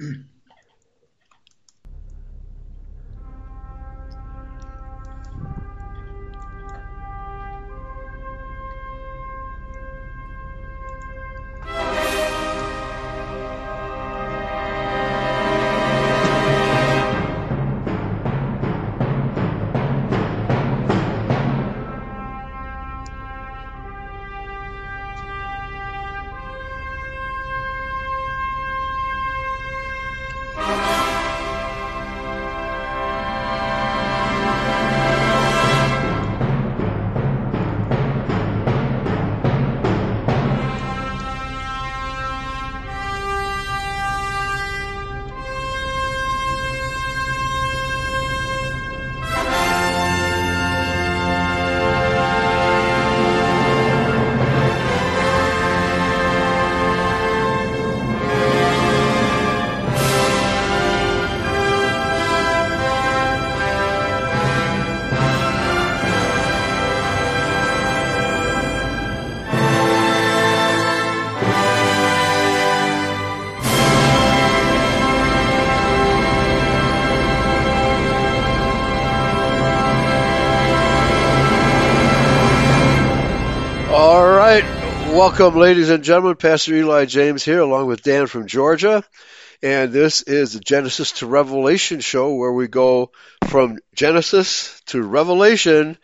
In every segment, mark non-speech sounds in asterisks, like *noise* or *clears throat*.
Mm-hmm. *clears throat* Welcome, ladies and gentlemen. Pastor Eli James here, along with Dan from Georgia. And this is the Genesis to Revelation show where we go from Genesis to Revelation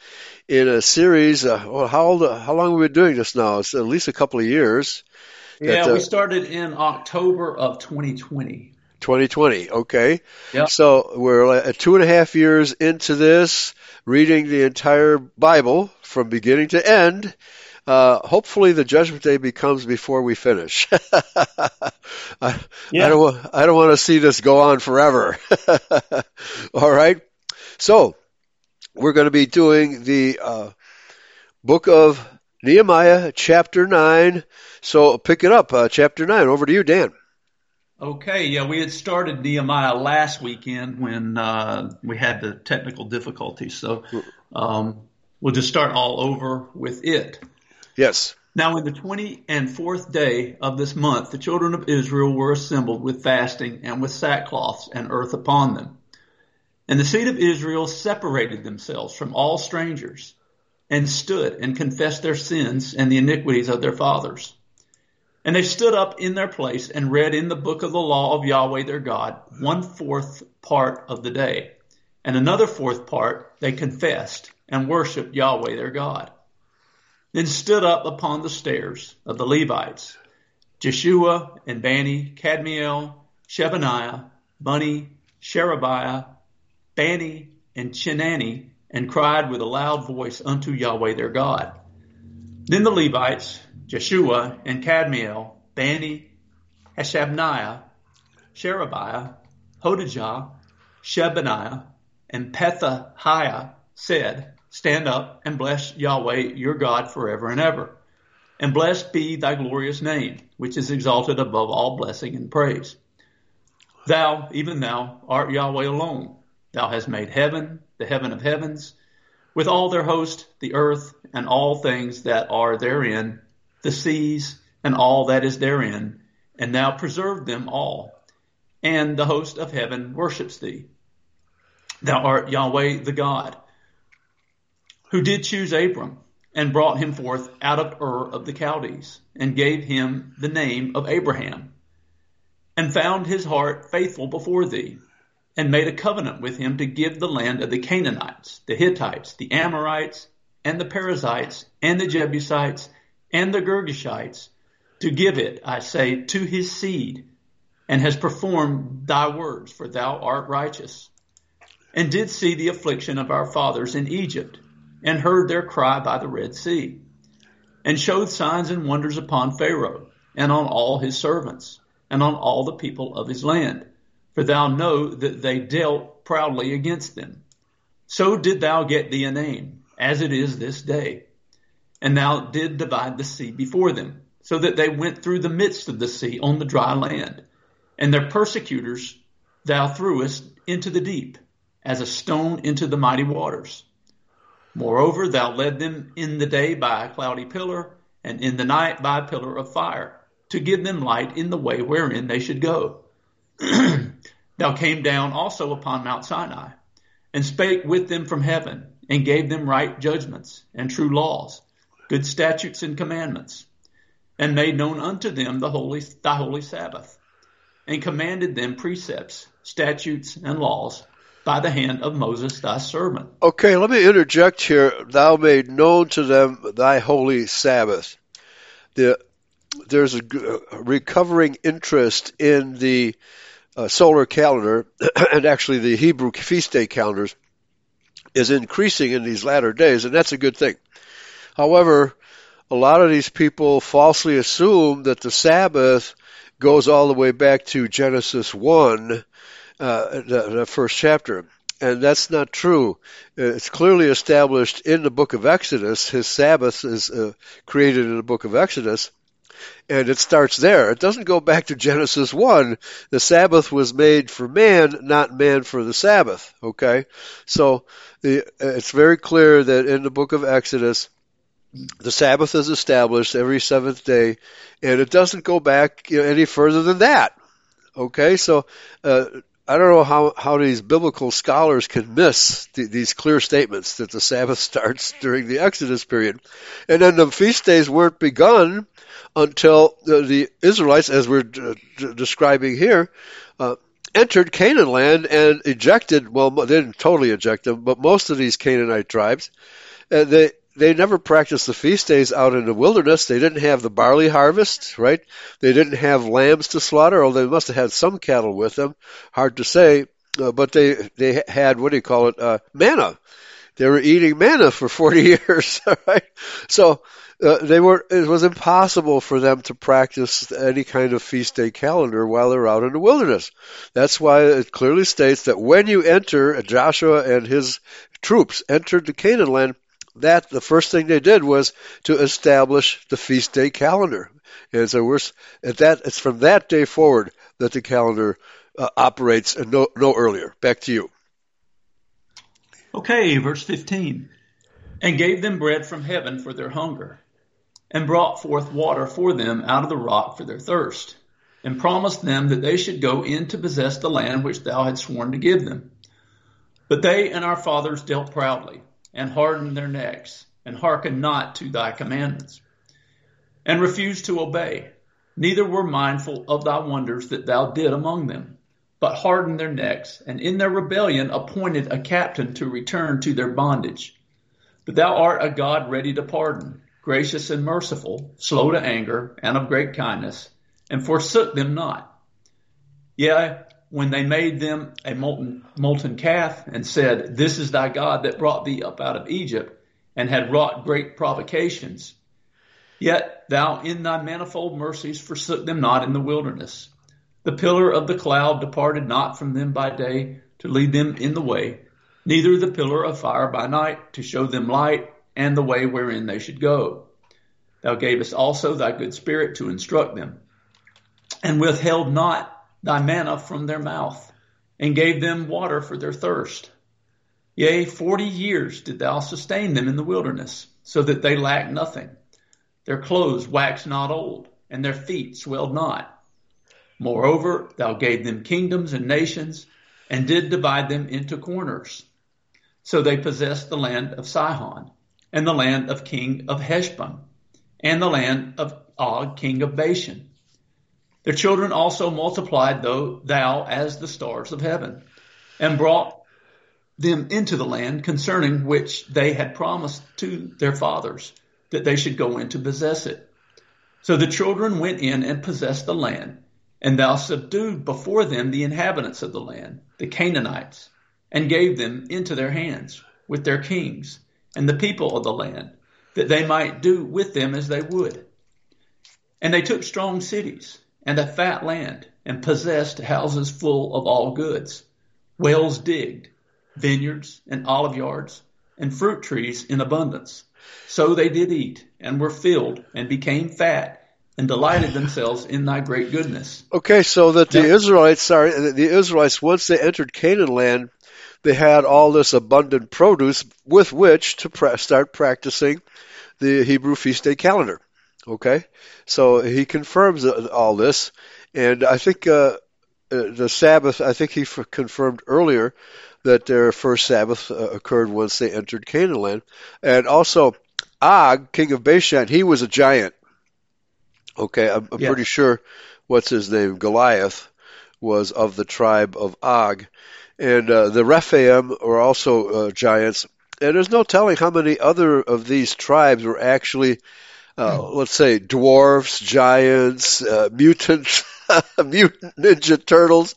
in a series. Uh, well, how old, how long have we been doing this now? It's at least a couple of years. Yeah, that, uh, we started in October of 2020. 2020, okay. Yep. So we're two and a half years into this, reading the entire Bible from beginning to end uh, hopefully the judgment day becomes before we finish. *laughs* I, yeah. I, don't. I don't want to see this go on forever. *laughs* All right. So we're going to be doing the uh, book of Nehemiah, chapter nine. So pick it up, uh, chapter nine. Over to you, Dan. Okay, yeah, we had started Nehemiah last weekend when uh, we had the technical difficulties, so um, we'll just start all over with it. Yes. Now, in the twenty and fourth day of this month, the children of Israel were assembled with fasting and with sackcloths and earth upon them. And the seed of Israel separated themselves from all strangers and stood and confessed their sins and the iniquities of their fathers. And they stood up in their place and read in the book of the law of Yahweh their God one fourth part of the day. And another fourth part they confessed and worshiped Yahweh their God then stood up upon the stairs of the Levites, Jeshua and Bani, Kadmiel, Shebaniah, Bunni, Sherebiah, Bani, and Chenani, and cried with a loud voice unto Yahweh their God. Then the Levites, Jeshua and Kadmiel, Bani, Hashabniah, Sherebiah, Hodijah, Shebaniah, and Pethahiah said, Stand up and bless Yahweh your God forever and ever. And blessed be thy glorious name, which is exalted above all blessing and praise. Thou, even thou, art Yahweh alone. Thou hast made heaven, the heaven of heavens, with all their host, the earth, and all things that are therein, the seas, and all that is therein, and thou preserved them all. And the host of heaven worships thee. Thou art Yahweh the God who did choose Abram and brought him forth out of Ur of the Chaldees and gave him the name of Abraham and found his heart faithful before thee and made a covenant with him to give the land of the Canaanites, the Hittites, the Amorites, and the Perizzites, and the Jebusites, and the Girgashites, to give it, I say, to his seed, and has performed thy words, for thou art righteous, and did see the affliction of our fathers in Egypt, and heard their cry by the Red Sea, and showed signs and wonders upon Pharaoh, and on all his servants, and on all the people of his land. For thou know that they dealt proudly against them. So did thou get thee a name, as it is this day. And thou did divide the sea before them, so that they went through the midst of the sea on the dry land. And their persecutors thou threwest into the deep, as a stone into the mighty waters. Moreover, thou led them in the day by a cloudy pillar, and in the night by a pillar of fire, to give them light in the way wherein they should go. *clears throat* thou came down also upon Mount Sinai, and spake with them from heaven, and gave them right judgments, and true laws, good statutes and commandments, and made known unto them the holy, thy holy Sabbath, and commanded them precepts, statutes, and laws, by the hand of Moses thy servant. Okay, let me interject here. Thou made known to them thy holy Sabbath. The, there's a, recovering interest in the uh, solar calendar, *clears throat* and actually the Hebrew feast day calendars, is increasing in these latter days, and that's a good thing. However, a lot of these people falsely assume that the Sabbath goes all the way back to Genesis 1 uh, the, the first chapter. And that's not true. It's clearly established in the book of Exodus. His Sabbath is uh, created in the book of Exodus. And it starts there. It doesn't go back to Genesis 1. The Sabbath was made for man, not man for the Sabbath. Okay? So the, it's very clear that in the book of Exodus, the Sabbath is established every seventh day, and it doesn't go back you know, any further than that. Okay, so uh, I don't know how, how these biblical scholars can miss th- these clear statements that the Sabbath *laughs* starts during the Exodus period. And then the feast days weren't begun until the, the Israelites, as we're d- d- describing here, uh, entered Canaan land and ejected, well, they didn't totally eject them, but most of these Canaanite tribes, uh, they, they never practiced the feast days out in the wilderness. They didn't have the barley harvest, right? They didn't have lambs to slaughter, although they must have had some cattle with them. Hard to say, uh, but they they had what do you call it? Uh, manna. They were eating manna for *laughs* 40 years, *laughs* right? So uh, they were. It was impossible for them to practice any kind of feast day calendar while they're out in the wilderness. That's why it clearly states that when you enter, Joshua and his troops entered the Canaan land that the first thing they did was to establish the feast day calendar. And so we're at that. It's from that day forward that the calendar uh, operates, and no, no earlier. Back to you. Okay, verse fifteen, and gave them bread from heaven for their hunger, and brought forth water for them out of the rock for their thirst, and promised them that they should go in to possess the land which thou had sworn to give them. But they and our fathers dealt proudly and hardened their necks, and hearkened not to thy commandments, and refused to obey, neither were mindful of thy wonders that thou did among them, but hardened their necks, and in their rebellion appointed a captain to return to their bondage. But thou art a God ready to pardon, gracious and merciful, slow to anger, and of great kindness, and forsook them not. Yea, when they made them a molten, molten calf and said, This is thy God that brought thee up out of Egypt and had wrought great provocations. Yet thou in thy manifold mercies forsook them not in the wilderness. The pillar of the cloud departed not from them by day to lead them in the way, neither the pillar of fire by night to show them light and the way wherein they should go. Thou gavest also thy good spirit to instruct them, and withheld not thy manna from their mouth, and gave them water for their thirst. Yea, forty years did thou sustain them in the wilderness, so that they lacked nothing. Their clothes waxed not old, and their feet swelled not. Moreover, thou gave them kingdoms and nations, and did divide them into corners. So they possessed the land of Sihon, and the land of king of Heshbon, and the land of Og, king of Bashan, their children also multiplied though thou as the stars of heaven, and brought them into the land concerning which they had promised to their fathers that they should go in to possess it. So the children went in and possessed the land, and thou subdued before them the inhabitants of the land, the Canaanites, and gave them into their hands with their kings and the people of the land, that they might do with them as they would. And they took strong cities and a fat land, and possessed houses full of all goods, wells digged, vineyards and olive yards, and fruit trees in abundance. So they did eat, and were filled, and became fat, and delighted themselves in thy great goodness. Okay, so that the now, Israelites, sorry, the Israelites, once they entered Canaan land, they had all this abundant produce with which to pra- start practicing the Hebrew feast day calendar. Okay, so he confirms all this, and I think uh, uh, the Sabbath, I think he confirmed earlier that their first Sabbath uh, occurred once they entered Canaan land. And also, Og, king of Bashan, he was a giant. Okay, I'm, I'm pretty sure what's his name, Goliath, was of the tribe of Og. And uh, the Rephaim were also uh, giants. And there's no telling how many other of these tribes were actually, uh, let's say, dwarfs, giants, uh, mutants, *laughs* mutant ninja turtles.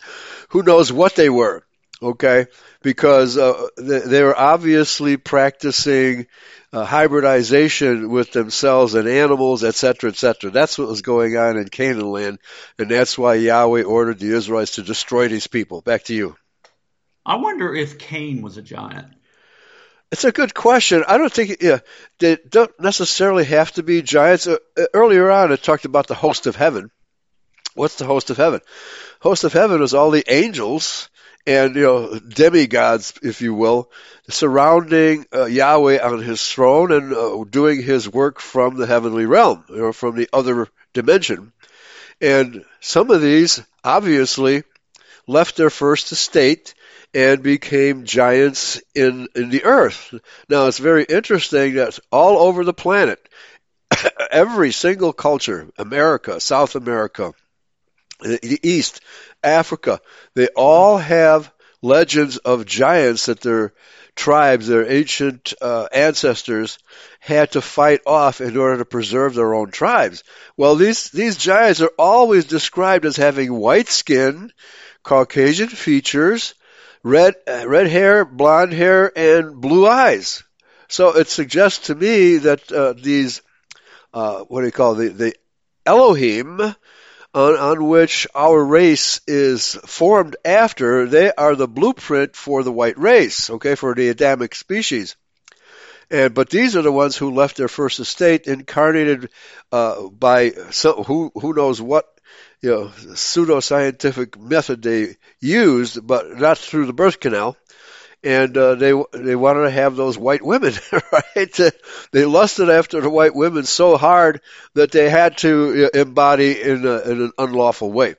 Who knows what they were? Okay, because uh, they, they were obviously practicing uh, hybridization with themselves and animals, etc., etc. That's what was going on in Canaan land, and that's why Yahweh ordered the Israelites to destroy these people. Back to you. I wonder if Cain was a giant. It's a good question. I don't think yeah, they don't necessarily have to be giants. Uh, earlier on, it talked about the host of heaven. What's the host of heaven? Host of heaven is all the angels and you know demigods, if you will, surrounding uh, Yahweh on His throne and uh, doing His work from the heavenly realm, you know, from the other dimension. And some of these obviously left their first estate and became giants in in the earth. Now it's very interesting that all over the planet, *coughs* every single culture, America, South America, the East, Africa, they all have legends of giants that their tribes, their ancient uh, ancestors, had to fight off in order to preserve their own tribes. Well, these these giants are always described as having white skin, Caucasian features, red uh, red hair, blonde hair, and blue eyes. So it suggests to me that uh, these uh, what do you call the the Elohim on, on which our race is formed after, they are the blueprint for the white race, okay, for the Adamic species. And but these are the ones who left their first estate, incarnated uh, by some, who who knows what you know pseudoscientific method they used, but not through the birth canal and uh, they they wanted to have those white women, *laughs* right? They lusted after the white women so hard that they had to uh, embody in, a, in an unlawful way.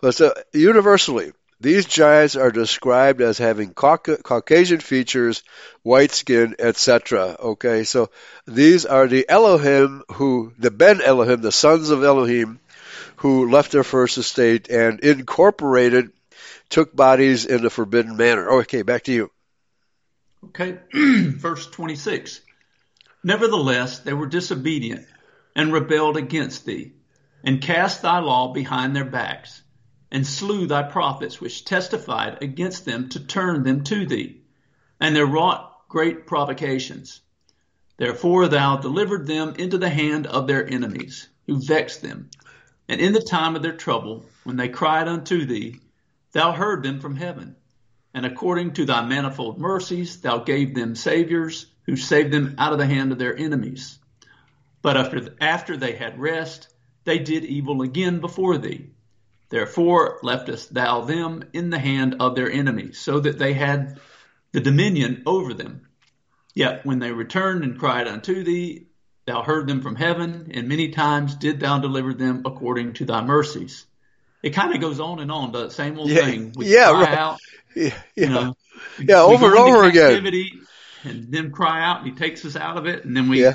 But so, universally, these giants are described as having Caucasian features, white skin, etc. Okay, so these are the Elohim who, the Ben Elohim, the sons of Elohim, who left their first estate and incorporated took bodies in a forbidden manner. Okay, back to you. Okay, *clears throat* verse 26. Nevertheless, they were disobedient and rebelled against thee, and cast thy law behind their backs, and slew thy prophets which testified against them to turn them to thee. And they wrought great provocations. Therefore thou delivered them into the hand of their enemies, who vexed them. And in the time of their trouble, when they cried unto thee, Thou heard them from heaven, and according to thy manifold mercies, thou gave them saviors who saved them out of the hand of their enemies. But after, after they had rest, they did evil again before thee. Therefore leftest thou them in the hand of their enemies, so that they had the dominion over them. Yet when they returned and cried unto thee, thou heard them from heaven, and many times did thou deliver them according to thy mercies it kind of goes on and on, the same old yeah, thing. We yeah, right. out, yeah, yeah. You know, yeah, over and over again. And then cry out, and he takes us out of it, and then we yeah.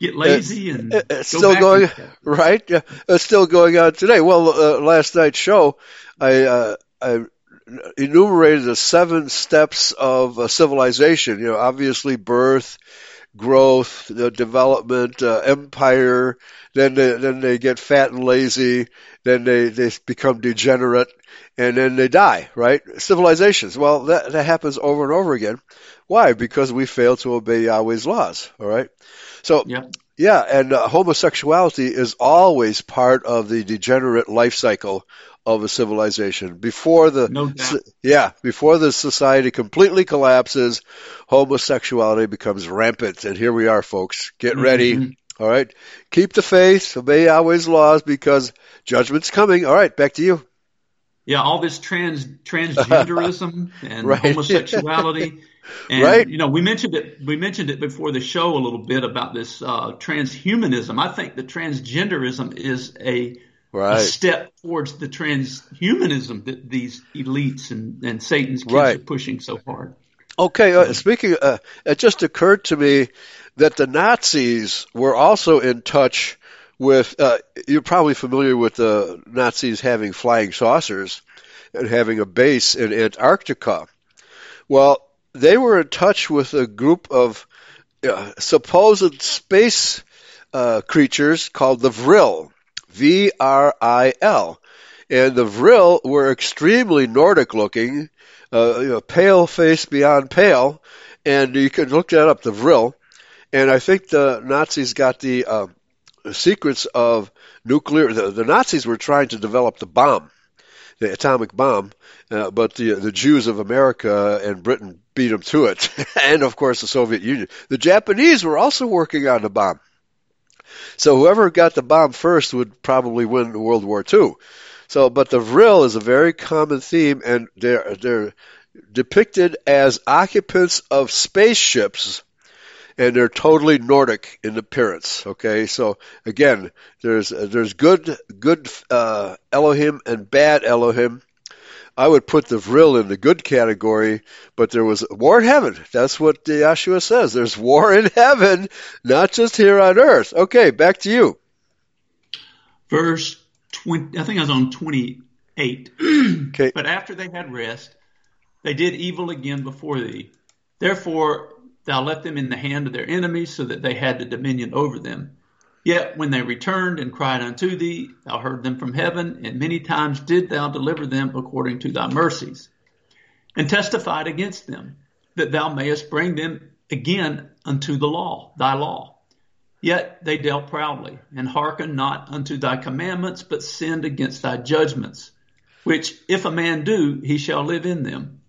get lazy it's, and it's still going right. Yeah, it's still going on today. Well, uh, last night's show, I uh, I enumerated the seven steps of uh, civilization. You know, obviously birth, growth, the development, uh, empire. Then they, then they get fat and lazy. Then they, they become degenerate and then they die, right? Civilizations. Well, that, that happens over and over again. Why? Because we fail to obey Yahweh's laws, all right? So, yeah, yeah and uh, homosexuality is always part of the degenerate life cycle of a civilization. Before the no yeah, before the society completely collapses, homosexuality becomes rampant, and here we are, folks. Get mm-hmm. ready. All right, keep the faith, obey Yahweh's laws, because judgment's coming. All right, back to you. Yeah, all this trans transgenderism *laughs* and right. homosexuality. *laughs* And, right. You know, we mentioned it. We mentioned it before the show a little bit about this uh, transhumanism. I think the transgenderism is a right. a step towards the transhumanism that these elites and, and Satan's kids right. are pushing so hard. Okay, uh, speaking, uh, it just occurred to me that the Nazis were also in touch with. Uh, you're probably familiar with the Nazis having flying saucers and having a base in Antarctica. Well, they were in touch with a group of uh, supposed space uh, creatures called the Vril, V R I L. And the Vril were extremely Nordic looking, uh, you know, pale face beyond pale. And you can look that up, the Vril. And I think the Nazis got the uh, secrets of nuclear. The, the Nazis were trying to develop the bomb, the atomic bomb, uh, but the the Jews of America and Britain beat them to it, *laughs* and of course the Soviet Union. The Japanese were also working on the bomb. So whoever got the bomb first would probably win World War II. So, but the vril is a very common theme, and they're they're depicted as occupants of spaceships, and they're totally Nordic in appearance. Okay, so again, there's there's good good uh, Elohim and bad Elohim. I would put the vril in the good category, but there was war in heaven. That's what Yeshua says. There's war in heaven, not just here on earth. Okay, back to you. Verse 20, I think I was on 28. okay. But after they had rest, they did evil again before thee. Therefore, thou left them in the hand of their enemies so that they had the dominion over them. Yet when they returned and cried unto thee, thou heard them from heaven, and many times did thou deliver them according to thy mercies, and testified against them, that thou mayest bring them again unto the law, thy law. Yet they dealt proudly, and hearkened not unto thy commandments, but sinned against thy judgments, which if a man do, he shall live in them,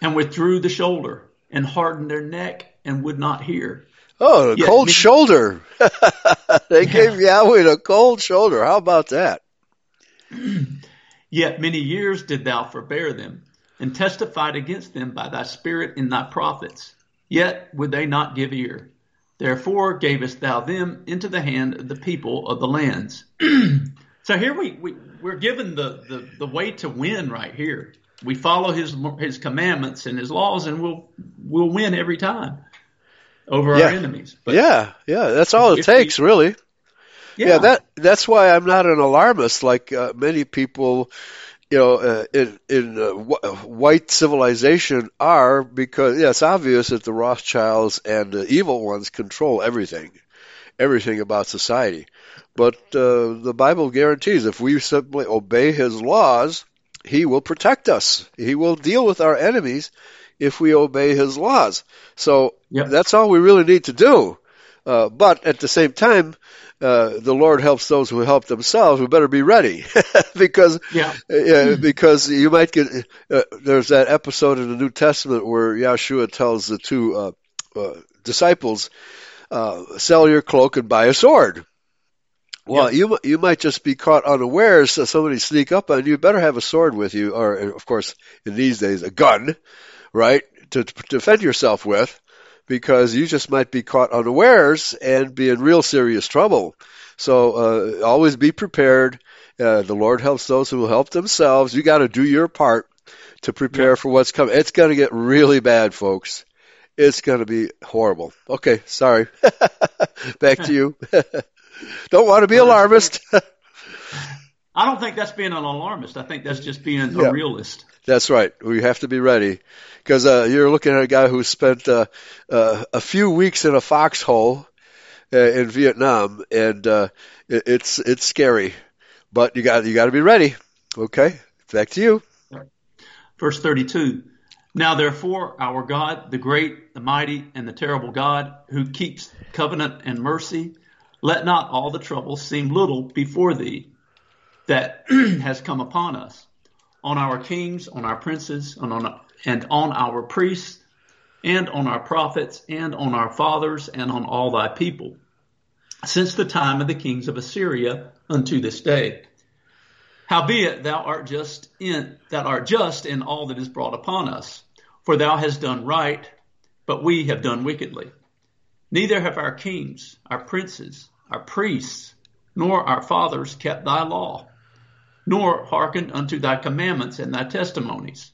and withdrew the shoulder, and hardened their neck, and would not hear Oh, a yeah, cold shoulder. *laughs* they gave Yahweh a cold shoulder. How about that? *clears throat* Yet many years did thou forbear them, and testified against them by thy spirit in thy prophets. Yet would they not give ear. Therefore gavest thou them into the hand of the people of the lands. *clears throat* so here we, we we're given the, the, the way to win right here. We follow his his commandments and his laws, and we'll we'll win every time over yeah. our enemies. But yeah, yeah, that's all it takes, we, really. Yeah. yeah. that that's why I'm not an alarmist like uh, many people, you know, uh, in in uh, white civilization are because yeah, it's obvious that the Rothschilds and the evil ones control everything, everything about society. But uh, the Bible guarantees if we simply obey His laws, He will protect us. He will deal with our enemies if we obey his laws. So yep. that's all we really need to do. Uh, but at the same time, uh, the Lord helps those who help themselves. We better be ready *laughs* because yeah. uh, because you might get. Uh, there's that episode in the New Testament where Yeshua tells the two uh, uh, disciples, "Sell your cloak and buy a sword." Well, yeah. you you might just be caught unawares. So somebody sneak up on you. You better have a sword with you, or of course, in these days, a gun right, to, to defend yourself with, because you just might be caught unawares and be in real serious trouble. So uh, always be prepared. Uh, the Lord helps those who will help themselves. You got to do your part to prepare yeah. for what's coming. It's going to get really bad, folks. It's going to be horrible. Okay, sorry. *laughs* Back to you. *laughs* don't want to be alarmist. *laughs* I don't think that's being an alarmist. I think that's just being a realist. That's right. We have to be ready because uh, you're looking at a guy who spent uh, uh, a few weeks in a foxhole uh, in Vietnam, and uh, it, it's it's scary. But you got you got to be ready. Okay, back to you. Verse 32. Now therefore, our God, the great, the mighty, and the terrible God, who keeps covenant and mercy, let not all the trouble seem little before thee that *clears throat* has come upon us on our kings, on our princes, and on, and on our priests, and on our prophets, and on our fathers, and on all thy people, since the time of the kings of Assyria unto this day. Howbeit thou art just in that art just in all that is brought upon us, for thou hast done right, but we have done wickedly. Neither have our kings, our princes, our priests, nor our fathers kept thy law nor hearkened unto thy commandments and thy testimonies,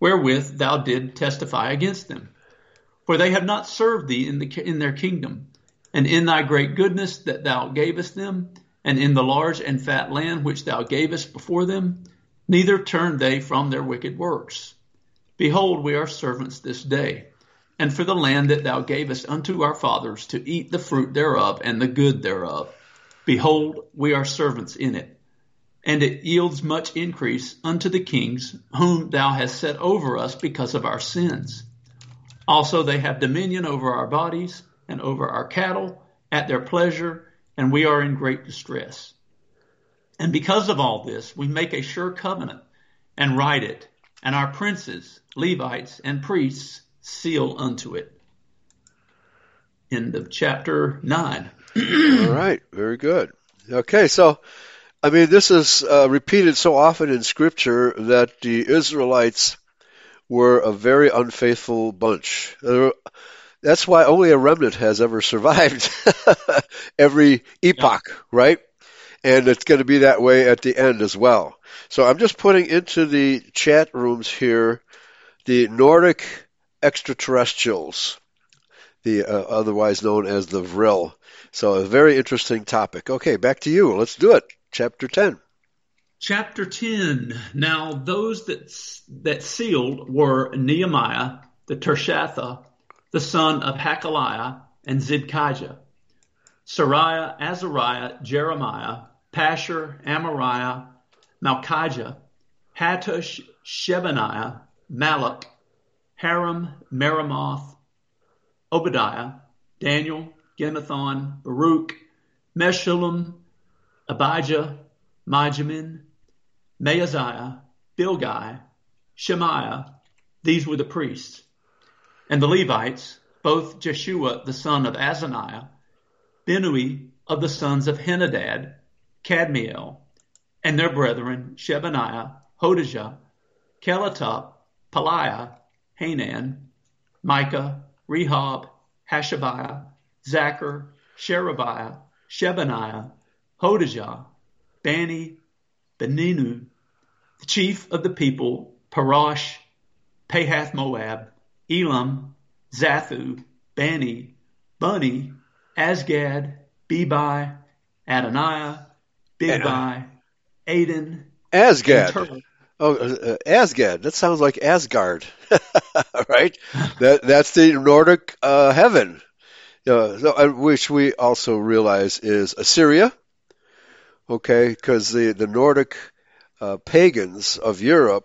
wherewith thou did testify against them. For they have not served thee in, the, in their kingdom, and in thy great goodness that thou gavest them, and in the large and fat land which thou gavest before them, neither turned they from their wicked works. Behold, we are servants this day, and for the land that thou gavest unto our fathers to eat the fruit thereof and the good thereof. Behold, we are servants in it and it yields much increase unto the kings whom thou hast set over us because of our sins. Also they have dominion over our bodies and over our cattle at their pleasure, and we are in great distress. And because of all this, we make a sure covenant and write it, and our princes, Levites, and priests seal unto it. End of chapter 9. all right, very good. Okay, so I mean, this is uh, repeated so often in Scripture that the Israelites were a very unfaithful bunch. That's why only a remnant has ever survived *laughs* every epoch, yeah. right? And it's going to be that way at the end as well. So I'm just putting into the chat rooms here the Nordic extraterrestrials, the uh, otherwise known as the Vril. So a very interesting topic. Okay, back to you. Let's do it chapter 10. Chapter 10. Now, those that, that sealed were Nehemiah, the Tirshatha, the son of Hachaliah, and Zidkijah, Seraiah, Azariah, Jeremiah, Pashur, Amariah, Malchijah, Hattush, Shebaniah, Malach, Haram, Meremoth, Obadiah, Daniel, Ginnethon, Baruch, Meshullam, Abijah, Mijamin, Maaziah, Bilgai, Shemaiah, these were the priests. And the Levites, both Jeshua the son of Azaniah, Binnui of the sons of Henadad, Kadmiel, and their brethren Shebaniah, Hodijah, Kelatop, Pelaiah, Hanan, Micah, Rehob, Hashabiah, Zaccur, Sherebiah, Shebaniah, Hodijah, Bani, Beninu, the chief of the people, Parosh, Pahath Moab, Elam, Zatthu, Bani, Bunni, Azgad, Bebai, Adonijah, Bigbai, Adin, Azgad. Oh, uh, uh, Azgad. That sounds like Asgard, *laughs* right? that that's the Nordic uh, heaven, uh, which we also realize is Assyria, okay, because the, the Nordic uh, pagans of Europe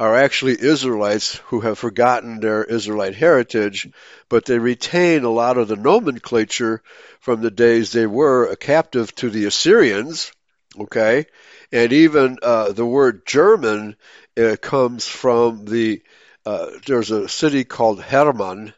are actually Israelites who have forgotten their Israelite heritage, but they retain a lot of the nomenclature from the days they were a captive to the Assyrians, okay, and even uh, the word German uh, comes from the uh, there's a city called Hermann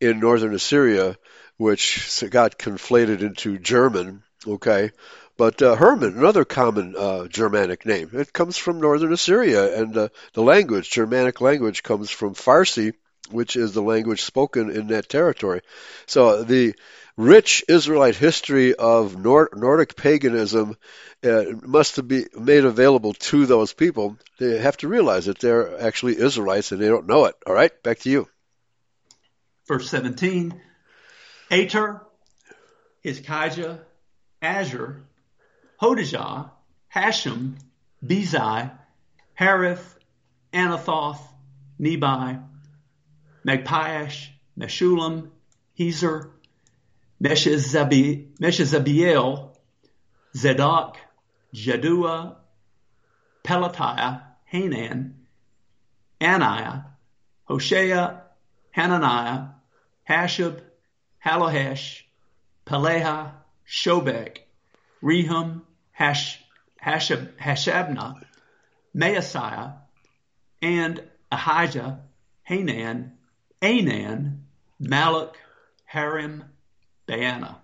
in northern Assyria, which got conflated into German, okay, but uh, Herman, another common uh, Germanic name, it comes from northern Assyria, and uh, the language, Germanic language, comes from Farsi, which is the language spoken in that territory. So the rich Israelite history of Nord- Nordic paganism uh, must be made available to those people. They have to realize that they're actually Israelites and they don't know it. All right, back to you. Verse 17 Ater, Hizkijah, Azzur, Hodijah, Hashum, Bezai, Harith, Anathoth, Nebai, Magpiash, Meshullam, Hezir, Meshezabeel, Zadok, Jaddua, Pelatiah, Hanan, Anaiah, Hoshea, Hananiah, Hashub, Hallohesh, Pileha, Shobek, Rehum, Hash, Hashab, Hashabnah, Maaseiah, and Ahijah, Hanan, Anan, Malach, Harim, Baanah.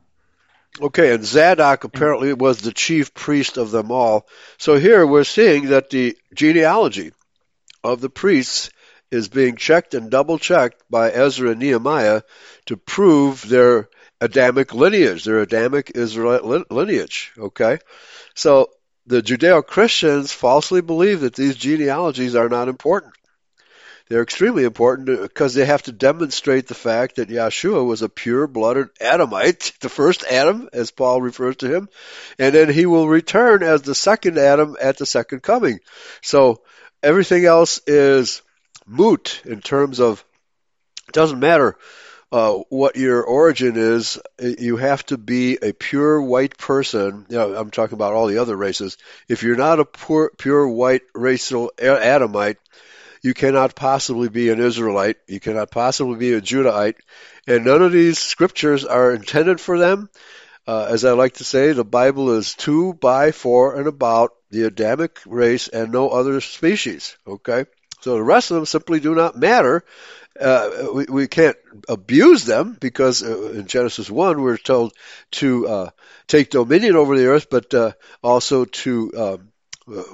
Okay, and Zadok apparently was the chief priest of them all. So here we're seeing that the genealogy of the priests is being checked and double checked by Ezra and Nehemiah to prove their Adamic lineage, their Adamic Israelite lineage. Okay, so the Judeo Christians falsely believe that these genealogies are not important. They're extremely important uh, because they have to demonstrate the fact that Yeshua was a pure blooded Adamite, the first Adam, as Paul refers to him, and then he will return as the second Adam at the second coming. So everything else is moot in terms of, it doesn't matter uh, what your origin is, you have to be a pure white person. You know, I'm talking about all the other races. If you're not a pure, white racial Adamite, you cannot possibly be an Israelite. You cannot possibly be a Judahite. And none of these scriptures are intended for them. Uh, as I like to say, the Bible is to, by, for, and about the Adamic race and no other species. Okay? So the rest of them simply do not matter. Uh, we, we can't abuse them because uh, in Genesis 1 we're told to uh, take dominion over the earth, but uh, also to um,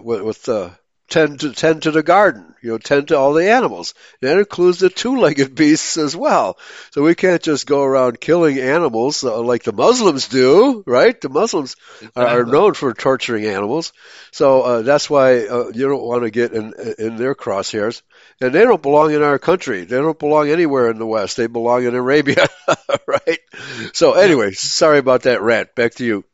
with, with uh, tend to tend to the garden, you know, tend to all the animals. And that includes the two-legged *laughs* beasts as well. So we can't just go around killing animals uh, like the Muslims do, right? The Muslims exactly. are known for torturing animals. So uh, that's why uh, you don't want to get in in their crosshairs. And they don't belong in our country. They don't belong anywhere in the West. They belong in Arabia, *laughs* right? So anyway, sorry about that rant. Back to you.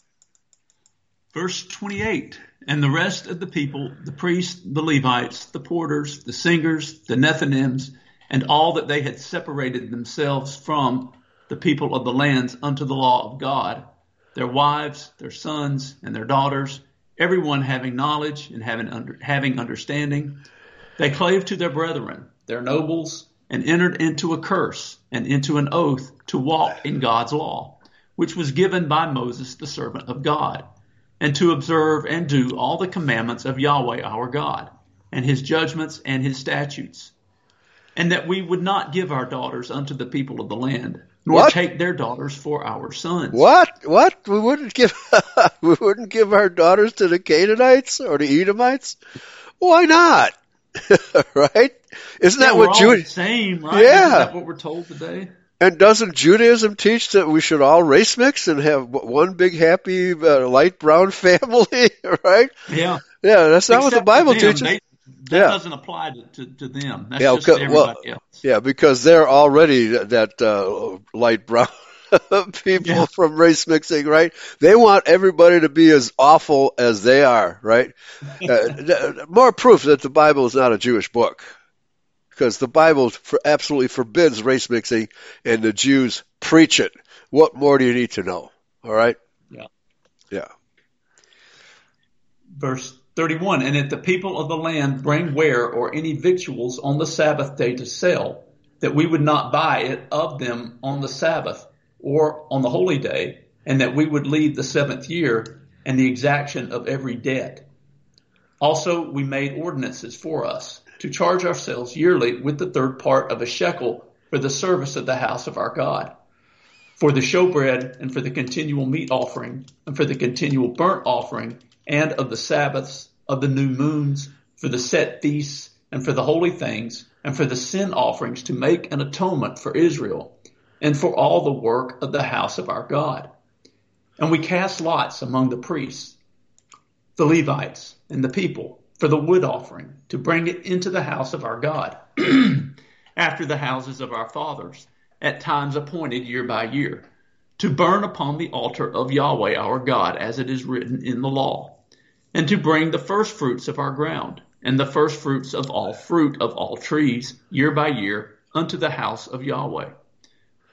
Verse 28 and the rest of the people, the priests, the Levites, the porters, the singers, the Nethinims, and all that they had separated themselves from the people of the lands unto the law of God, their wives, their sons, and their daughters, everyone having knowledge and having, under, having understanding, they clave to their brethren, their nobles, and entered into a curse and into an oath to walk in God's law, which was given by Moses, the servant of God and to observe and do all the commandments of Yahweh our God, and his judgments and his statutes, and that we would not give our daughters unto the people of the land, nor what? take their daughters for our sons. What? What? We wouldn't give *laughs* we wouldn't give our daughters to the Canaanites or the Edomites? Why not? *laughs* right? Isn't yeah, that what Jewish? Same, right? Yeah. Isn't that what we're told today? And doesn't Judaism teach that we should all race mix and have one big happy uh, light brown *laughs* family, right? Yeah. Yeah, that's not Except what the Bible them, teaches. They, that yeah. doesn't apply to, to, to them. That's yeah, just well, else. Yeah, because they're already that uh, light brown *laughs* people yeah. from race mixing, right? They want everybody to be as awful as they are, right? *laughs* uh, more proof that the Bible is not a Jewish book because the Bible for, absolutely forbids race mixing, and the Jews preach it. What more do you need to know? All right. Yeah. Yeah. Verse 31 And if the people of the land bring ware or any victuals on the Sabbath day to sell, that we would not buy it of them on the Sabbath or on the holy day, and that we would leave the seventh year and the exaction of every debt. Also, we made ordinances for us to charge ourselves yearly with the third part of a shekel for the service of the house of our God, for the showbread and for the continual meat offering and for the continual burnt offering and of the Sabbaths of the new moons, for the set feasts and for the holy things and for the sin offerings to make an atonement for Israel and for all the work of the house of our God. And we cast lots among the priests, the Levites, and the people for the wood offering, to bring it into the house of our God, *clears throat* after the houses of our fathers, at times appointed year by year, to burn upon the altar of Yahweh our God, as it is written in the law, and to bring the first fruits of our ground, and the first fruits of all fruit of all trees, year by year, unto the house of Yahweh.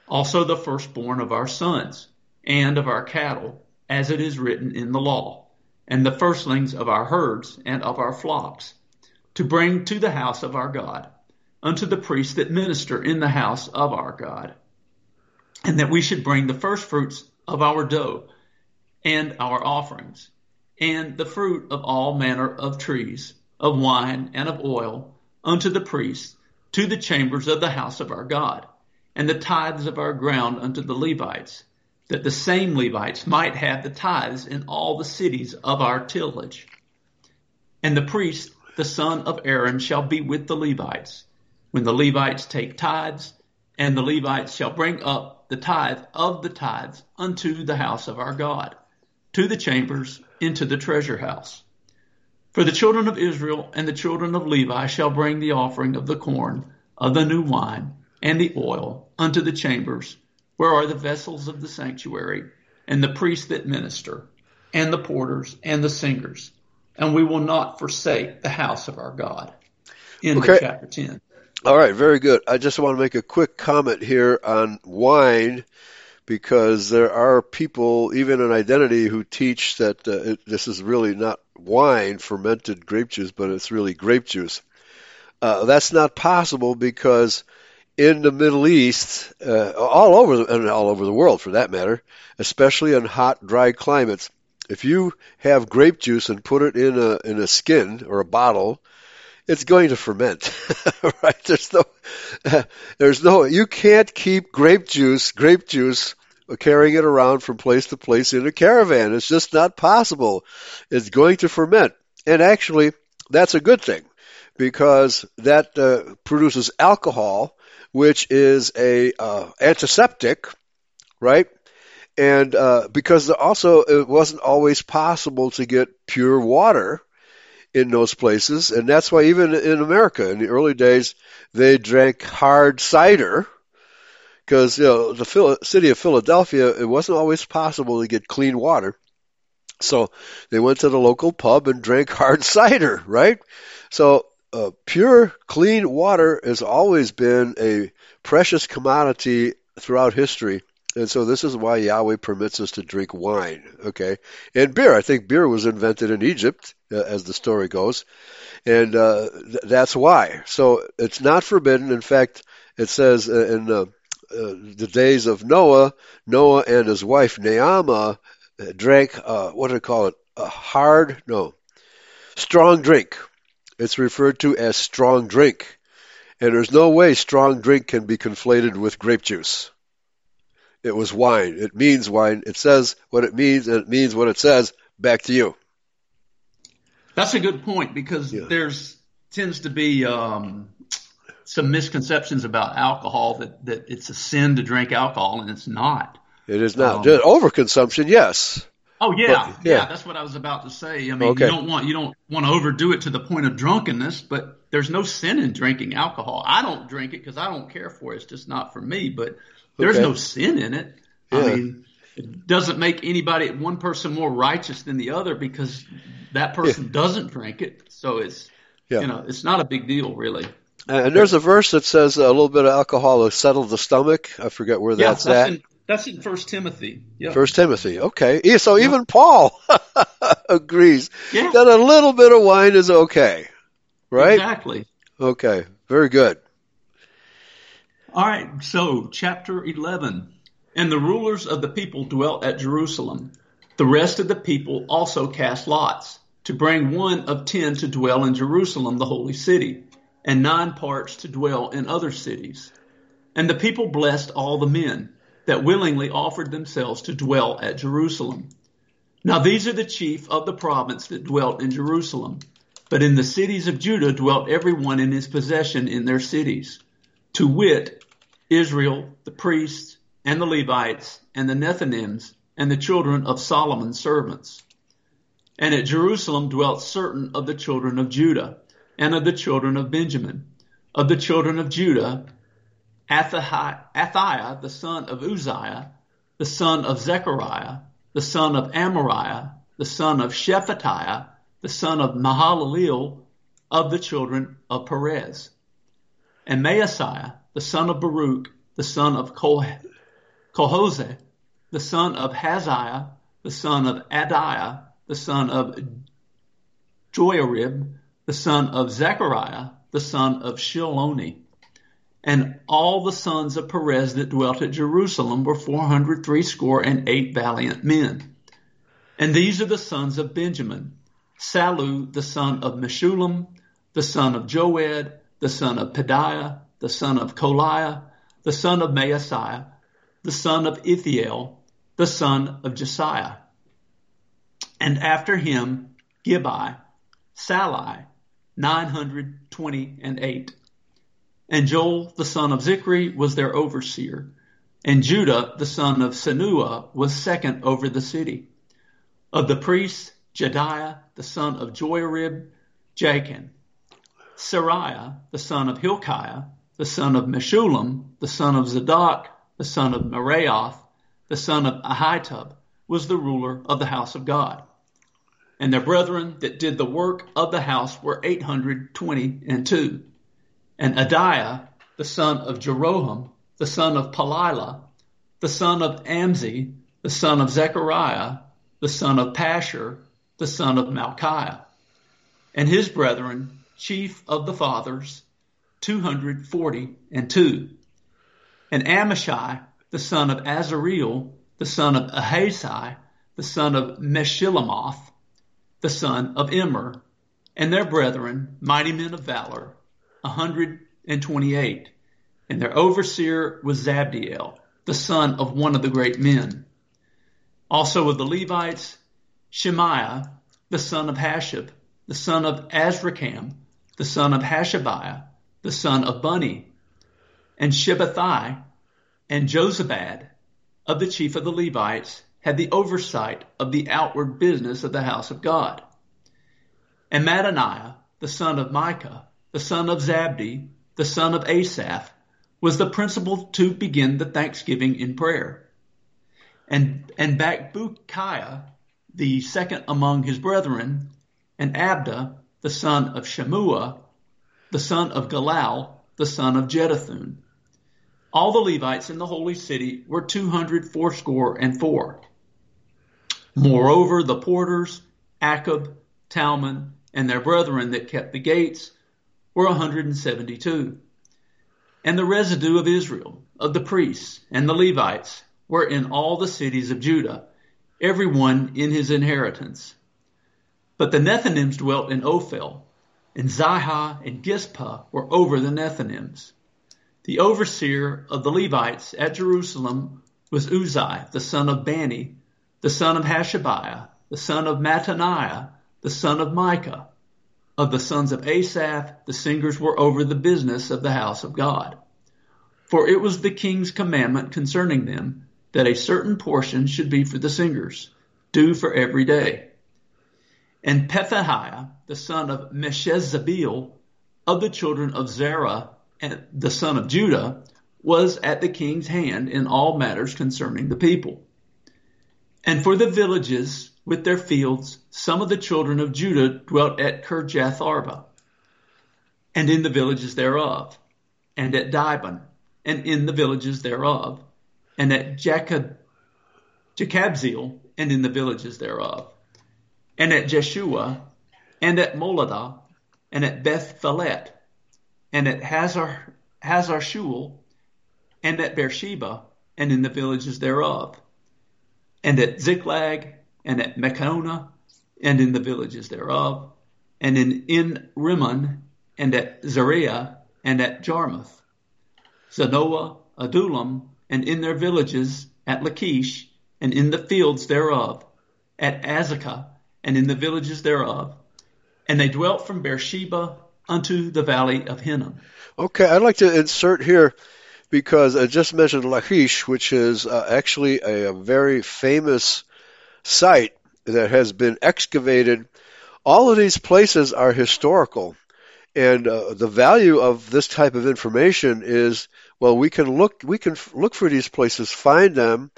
Also the firstborn of our sons, and of our cattle, as it is written in the law and the firstlings of our herds and of our flocks, to bring to the house of our God, unto the priests that minister in the house of our God, and that we should bring the firstfruits of our dough and our offerings, and the fruit of all manner of trees, of wine and of oil, unto the priests, to the chambers of the house of our God, and the tithes of our ground unto the Levites, that the same Levites might have the tithes in all the cities of our tillage. And the priest, the son of Aaron, shall be with the Levites when the Levites take tithes, and the Levites shall bring up the tithe of the tithes unto the house of our God, to the chambers, into the treasure house. For the children of Israel and the children of Levi shall bring the offering of the corn, of the new wine, and the oil unto the chambers, where are the vessels of the sanctuary, and the priests that minister, and the porters, and the singers. And we will not forsake the house of our God. In okay. chapter 10. All right, very good. I just want to make a quick comment here on wine because there are people, even in identity, who teach that uh, it, this is really not wine, fermented grape juice, but it's really grape juice. Uh, that's not possible because in the Middle East, uh, all over and all over the world for that matter, especially in hot, dry climates, if you have grape juice and put it in a in a skin or a bottle, it's going to ferment, *laughs* right? There's no, *laughs* there's no, you can't keep grape juice, grape juice, carrying it around from place to place in a caravan. It's just not possible. It's going to ferment. And actually, that's a good thing because that uh, produces alcohol, which is a uh, antiseptic, right? And uh, because also it wasn't always possible to get pure water in those places, and that's why even in America in the early days they drank hard cider because you know the Phil- city of Philadelphia it wasn't always possible to get clean water. So they went to the local pub and drank hard *laughs* cider, right? So uh, pure, clean water has always been a precious commodity throughout history. And so this is why Yahweh permits us to drink wine, okay? And beer. I think beer was invented in Egypt, uh, as the story goes. And uh, th- that's why. So it's not forbidden. In fact, it says uh, in uh, the days of Noah, Noah and his wife Naamah drank, what do they call it? A hard, no, strong drink. It's referred to as strong drink. And there's no way strong drink can be conflated with grape juice. It was wine. It means wine. It says what it means, and it means what it says. Back to you. That's a good point because yeah. there's tends to be um, some misconceptions about alcohol that, that it's a sin to drink alcohol, and it's not. It is not. Um, Overconsumption, yes. Oh yeah, but, yeah, yeah, That's what I was about to say. I mean, okay. you don't want you don't want to overdo it to the point of drunkenness, but there's no sin in drinking alcohol. I don't drink it because I don't care for it. It's just not for me. But there's okay. no sin in it. Yeah. I mean, it doesn't make anybody one person more righteous than the other because that person yeah. doesn't drink it. So it's you know it's not a big deal really. And there's a verse that says a little bit of alcohol will settle the stomach. I forget where that's, that's at. In, that's in First Timothy. Yeah. First Timothy. Okay. So even Paul *laughs* agrees yeah. that a little bit of wine is okay, right? Exactly. Okay. Very good. All right. So chapter eleven. And the rulers of the people dwelt at Jerusalem. The rest of the people also cast lots to bring one of ten to dwell in Jerusalem, the holy city and nine parts to dwell in other cities. And the people blessed all the men that willingly offered themselves to dwell at Jerusalem. Now these are the chief of the province that dwelt in Jerusalem. But in the cities of Judah dwelt everyone in his possession in their cities, to wit, Israel, the priests, and the Levites, and the Nethinims, and the children of Solomon's servants. And at Jerusalem dwelt certain of the children of Judah, and of the children of Benjamin. Of the children of Judah, Athaiah, the son of Uzziah, the son of Zechariah, the son of Amariah, the son of Shephatiah, the son of Mahalaleel, of the children of Perez. And Maaseiah, the son of Baruch, the son of Colhozeh, the son of Haziah, the son of Adaiah, the son of Joiarib, the son of Zechariah, the son of Shiloni. And all the sons of Perez that dwelt at Jerusalem were four hundred threescore and eight valiant men. And these are the sons of Benjamin. Sallu, the son of Meshullam, the son of Joed, the son of Pedaiah, the son of Kolaiah, the son of Maaseiah, the son of Ithiel, the son of Josiah. And after him, Gabbai, Sallai, 920 and 8. And Joel the son of Zichri was their overseer, and Judah the son of Senuah was second over the city. Of the priests, Jediah, the son of Joiarib, Jachin, Seraiah, the son of Hilkiah, the son of Meshullam, the son of Zadok, the son of Meraioth, the son of Ahitub, was the ruler of the house of God. And their brethren that did the work of the house were eight hundred twenty and two. And Adaiah, the son of Jeroham, the son of Pelaliah, the son of Amzi, the son of Zechariah, the son of Pashur, the son of Malchiah, and his brethren, chief of the fathers, two hundred forty and two. And Amashai, the son of Azareel, the son of Ahasai, the son of Meshillemoth, the son of Immer, and their brethren, mighty men of valor, a hundred and twenty-eight. And their overseer was Zabdiel, the son of one of the great men. Also of the Levites, Shemaiah, the son of Hashub, the son of Azrikam, the son of Hashabiah, the son of Bunni, and Shabbethai, and Jozabad, of the chief of the Levites, had the oversight of the outward business of the house of God. And Mattaniah, the son of Micah, the son of Zabdi, the son of Asaph, was the principal to begin the thanksgiving in prayer. And, and Bakbukiah, the second among his brethren, and Abda, the son of Shammua, the son of Galal, the son of Jeduthun. All the Levites in the holy city were two hundred fourscore and four. Moreover, the porters, Akkub, Talmon, and their brethren that kept the gates were a hundred and seventy-two. And the residue of Israel, of the priests and the Levites, were in all the cities of Judah, every one in his inheritance. But the Nethinims dwelt in Ophel, and Zihah and Gispa were over the Nethinims. The overseer of the Levites at Jerusalem was Uzzi, the son of Bani, the son of Hashabiah, the son of Mattaniah, the son of Micah, of the sons of Asaph, the singers were over the business of the house of God. For it was the king's commandment concerning them that a certain portion should be for the singers, due for every day. And Pethahiah, the son of Meshezabeel, of the children of Zerah, and the son of Judah, was at the king's hand in all matters concerning the people. And for the villages with their fields, some of the children of Judah dwelt at Kirjath Arba, and in the villages thereof, and at Dibon, and in the villages thereof, and at Jacob, Jekabzeel, and in the villages thereof, and at Jeshua, and at Moladah, and at Beth Phelet, and at Hazar, Hazar Shul, and at Beersheba, and in the villages thereof, and at Ziklag, and at Mekonah, and in the villages thereof, and in, in Rimmon, and at Zariah, and at Jarmuth, Zanoah, Adullam, and in their villages, at Lachish, and in the fields thereof, at Azekah, and in the villages thereof. And they dwelt from Beersheba unto the valley of Hinnom. Okay, I'd like to insert here because I just mentioned Lachish, which is uh, actually a, a very famous site that has been excavated. All of these places are historical. And uh, the value of this type of information is, well, we can look, we can look for these places, find them,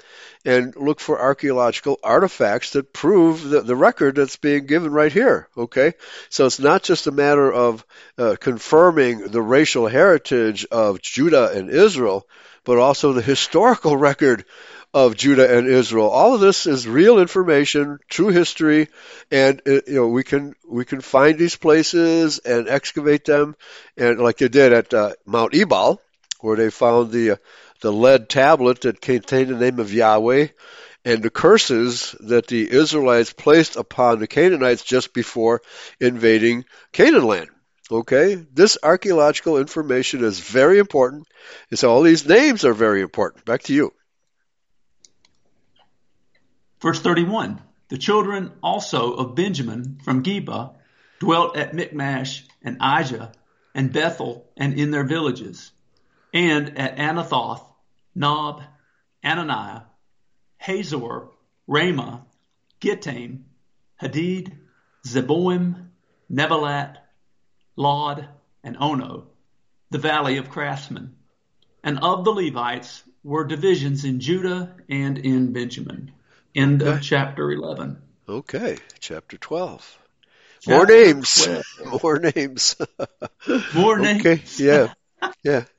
and look for archaeological artifacts that prove the, the record that's being given right here. Okay, so it's not just a matter of uh, confirming the racial heritage of Judah and Israel, but also the historical *laughs* record of Judah and Israel. All of this is real information, true history, and uh, you know we can we can find these places and excavate them, and like they did at uh, Mount Ebal, where they found the uh, the lead tablet that contained the name of Yahweh and the curses that the Israelites placed upon the Canaanites just before invading Canaan land. Okay, this archaeological information is very important. And so all these names are very important. Back to you. Verse 31 The children also of Benjamin from Geba dwelt at Michmash and Aija and Bethel and in their villages, and at Anathoth, Nob, Ananiah, Hazor, Ramah, Gittaim, Hadid, Zeboim, Neballat, Lod, and Ono, the valley of craftsmen. And of the Levites were divisions in Judah and in Benjamin. End okay. of chapter 11. Okay, chapter 12. Chapter More names. 12. *laughs* More names. *laughs* More names. Okay, yeah. Yeah. *laughs*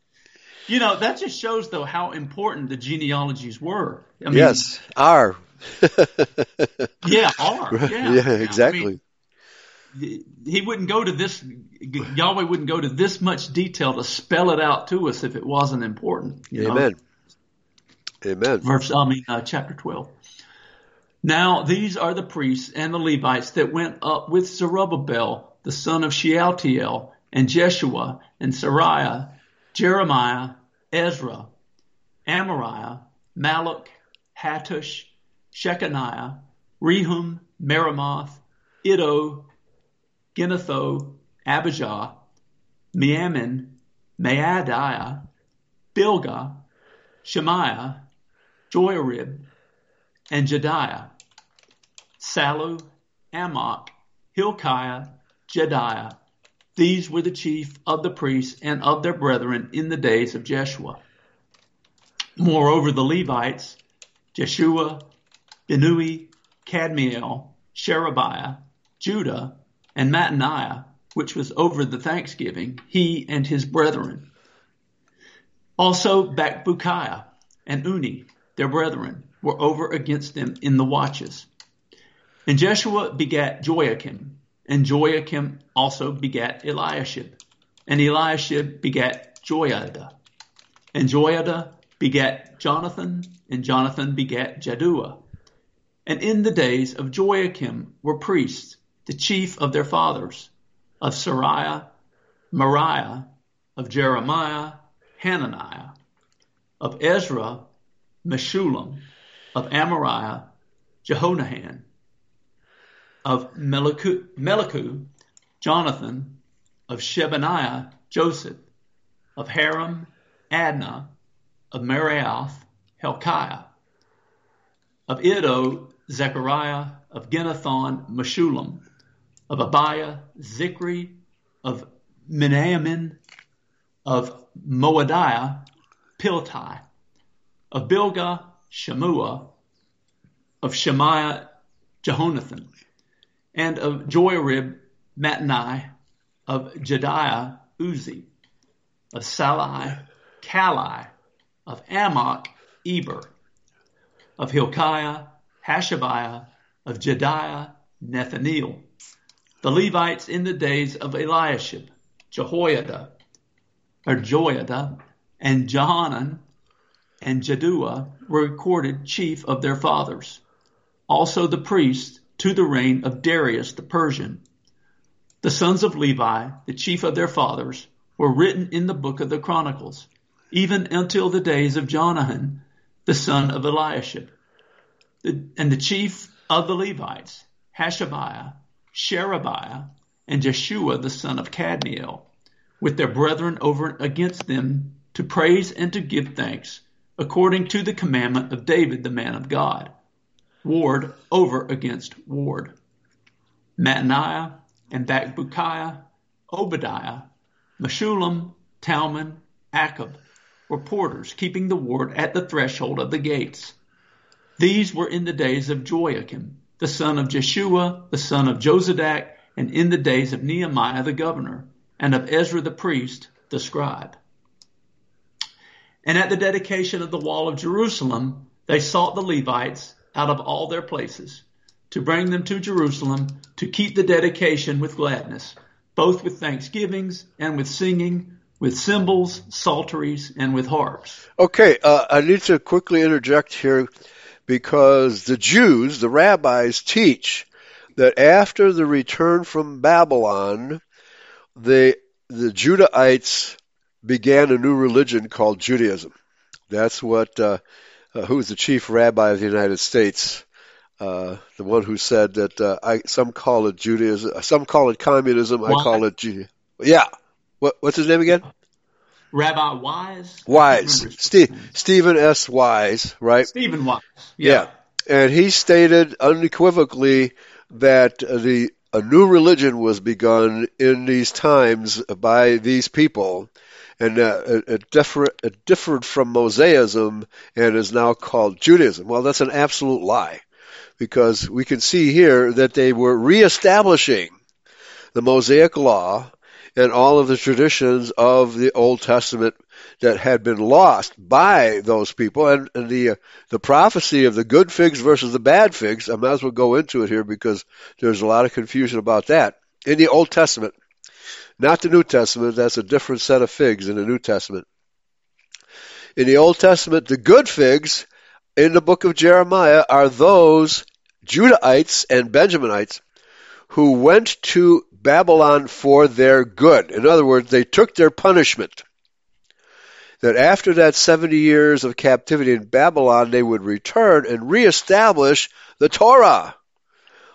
You know, that just shows, though, how important the genealogies were. I mean, yes, are. yeah, are. Yeah, yeah exactly. I mean, he wouldn't go to this, Yahweh wouldn't go to this much detail to spell it out to us if it wasn't important. Amen. Know? Amen. Verse, I mean, uh, chapter 12. Now these are the priests and the Levites that went up with Zerubbabel, the son of Shealtiel, and Jeshua, and Seraiah, Jeremiah, Ezra, Amariah, Malluch, Hattush, Shechaniah, Rehum, Meremoth, Iddo, Ginnetho, Abijah, Miamin, Maadiah, Bilgah, Shemaiah, Joiarib, and Jediah, Sallu, Amok, Hilkiah, Jediah, these were the chief of the priests and of their brethren in the days of Jeshua. Moreover, the Levites, Jeshua, Binnui, Kadmiel, Sherebiah, Judah, and Mattaniah, which was over the thanksgiving, he and his brethren. Also Bakbukiah and Unni, their brethren, were over against them in the watches. And Jeshua begat Joiakim, and Joiakim also begat Eliashib. And Eliashib begat Joiada. And Joiada begat Jonathan. And Jonathan begat Jaddua. And in the days of Joiakim were priests, the chief of their fathers, of Seraiah, Meraiah, of Jeremiah, Hananiah, of Ezra, Meshullam, of Amariah, Jehonahan, of Melicu, Jonathan, of Shebaniah, Joseph, of Haram, Adnah, of Meraioth, Helkiah, of Iddo, Zechariah, of Ginnethon, Meshullam, of Abiah, Zichri, of Miniamin, of Moadiah, Piltai, of Bilgah, Shemua, of Shemaiah, Jehonathan, and of Joiarib, Mattani, of Jediah, Uzzi, of Salai, Kallai, of Amok, Eber, of Hilkiah, Hashabiah, of Jediah, Nathaniel. The Levites in the days of Eliashib, Jehoiada, or Joiada, and Johanan, and Jaddua were recorded chief of their fathers. Also the priests to the reign of Darius the Persian. The sons of Levi, the chief of their fathers, were written in the book of the Chronicles, even until the days of Jonahan, the son of Eliashib. and the chief of the Levites, Hashabiah, Sherebiah, and Jeshua the son of Kadmiel, with their brethren over against them to praise and to give thanks, according to the commandment of David the man of God ward over against ward. Mattaniah and Bakbukiah, Obadiah, Meshullam, Talmon, Akkub were porters keeping the ward at the threshold of the gates. These were in the days of Joiakim, the son of Jeshua, the son of Jozadak, and in the days of Nehemiah the governor, and of Ezra the priest, the scribe. And at the dedication of the wall of Jerusalem, they sought the Levites out of all their places, to bring them to Jerusalem, to keep the dedication with gladness, both with thanksgivings and with singing, with cymbals, psalteries, and with harps. Okay, uh, I need to quickly interject here because the Jews, the rabbis, teach that after the return from Babylon, the the Judahites began a new religion called Judaism. That's what uh, uh, who was the chief rabbi of the United States, uh, the one who said that uh, I, some call it Judaism, uh, some call it communism, I call it Judaism. Yeah. What, what's his name again? Rabbi Wise. Wise. Steve, Stephen S. Wise, right? Stephen Wise. Yeah. yeah. And he stated unequivocally that the a new religion was begun in these times by these people, and uh, it, differ, it differed from Mosaism and is now called Judaism. Well, that's an absolute lie, because we can see here that they were reestablishing the Mosaic law and all of the traditions of the Old Testament that had been lost by those people, and, and the uh, the prophecy of the good figs versus the bad figs. I might as well go into it here because there's a lot of confusion about that in the Old Testament, not the New Testament. That's a different set of figs in the New Testament. In the Old Testament, the good figs in the book of Jeremiah are those Judahites and Benjaminites who went to Babylon for their good. In other words, they took their punishment. That after that 70 years of captivity in Babylon, they would return and reestablish the Torah.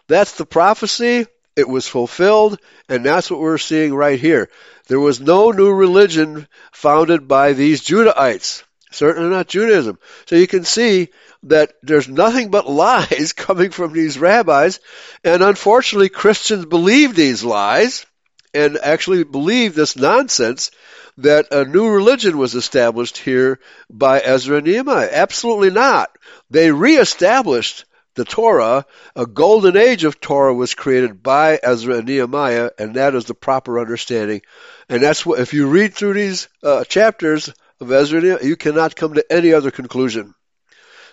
That's the prophecy. It was fulfilled, and that's what we're seeing right here. There was no new religion founded by these Judahites. Certainly not Judaism. So you can see that there's nothing but *laughs* lies coming from these rabbis, and unfortunately Christians believe these lies and actually believe this nonsense that a new religion was established here by Ezra and Nehemiah. Absolutely not. They reestablished the Torah. A golden age of Torah was created by Ezra and Nehemiah, and that is the proper understanding. And that's what, if you read through these uh, chapters of Ezra you cannot come to any other conclusion.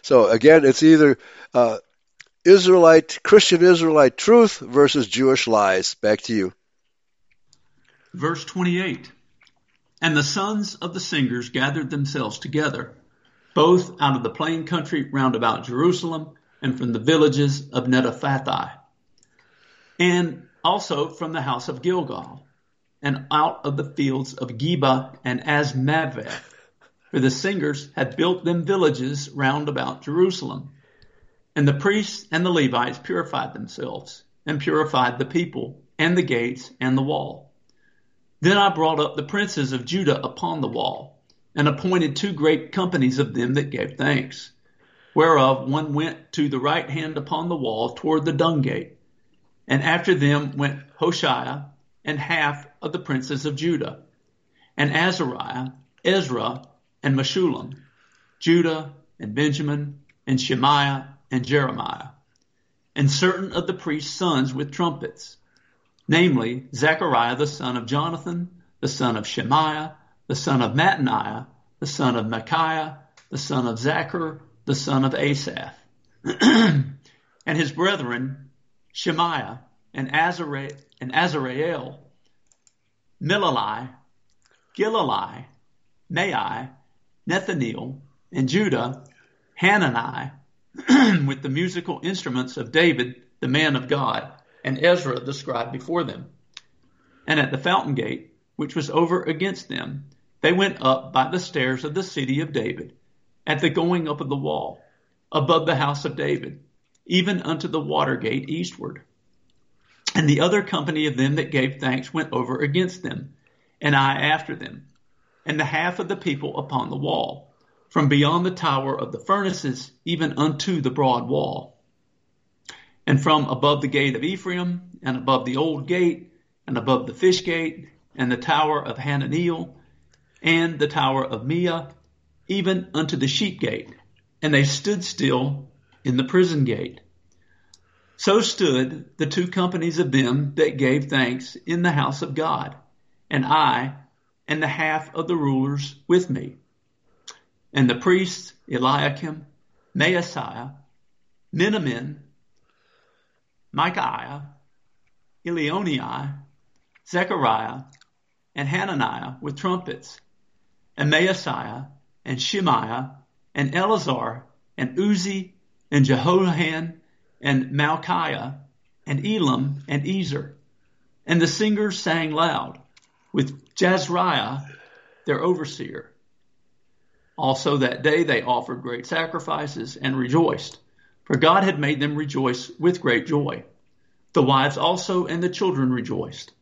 So again, it's either uh, Israelite, Christian Israelite truth versus Jewish lies. Back to you. Verse 28. And the sons of the singers gathered themselves together, both out of the plain country round about Jerusalem and from the villages of Netophathi, and also from the house of Gilgal, and out of the fields of Geba and Azmaveth, for the singers had built them villages round about Jerusalem. And the priests and the Levites purified themselves, and purified the people, and the gates, and the wall. Then I brought up the princes of Judah upon the wall, and appointed two great companies of them that gave thanks, whereof one went to the right hand upon the wall toward the dung gate, and after them went Hoshea and half of the princes of Judah, and Azariah, Ezra, and Meshullam, Judah and Benjamin and Shemaiah and Jeremiah, and certain of the priest's sons with trumpets, namely Zechariah the son of Jonathan, the son of Shemaiah, the son of Mattaniah, the son of Micaiah, the son of Zaccur, the son of Asaph, *clears throat* and his brethren Shemaiah and, Azare- and Milalai, Gilalai, Maai, Nethaneel, and Judah, Hanani, *clears throat* with the musical instruments of David, the man of God, and Ezra the scribe before them. And at the fountain gate, which was over against them, they went up by the stairs of the city of David, at the going up of the wall, above the house of David, even unto the water gate eastward. And the other company of them that gave thanks went over against them, and I after them and the half of the people upon the wall, from beyond the tower of the furnaces even unto the broad wall. And from above the gate of Ephraim, and above the old gate, and above the fish gate, and the tower of Hananeel, and the tower of Meah, even unto the sheep gate. And they stood still in the prison gate. So stood the two companies of them that gave thanks in the house of God. And I, and the half of the rulers with me. And the priests Eliakim, Maaseiah, Miniamin, Micaiah, Elioenai, Zechariah, and Hananiah with trumpets, and Maaseiah, and Shemaiah, and Eleazar, and Uzzi, and Jehohanan, and Malchiah, and Elam, and Ezer. And the singers sang loud with Jazariah, their overseer. Also that day they offered great sacrifices and rejoiced, for God had made them rejoice with great joy. The wives also and the children rejoiced,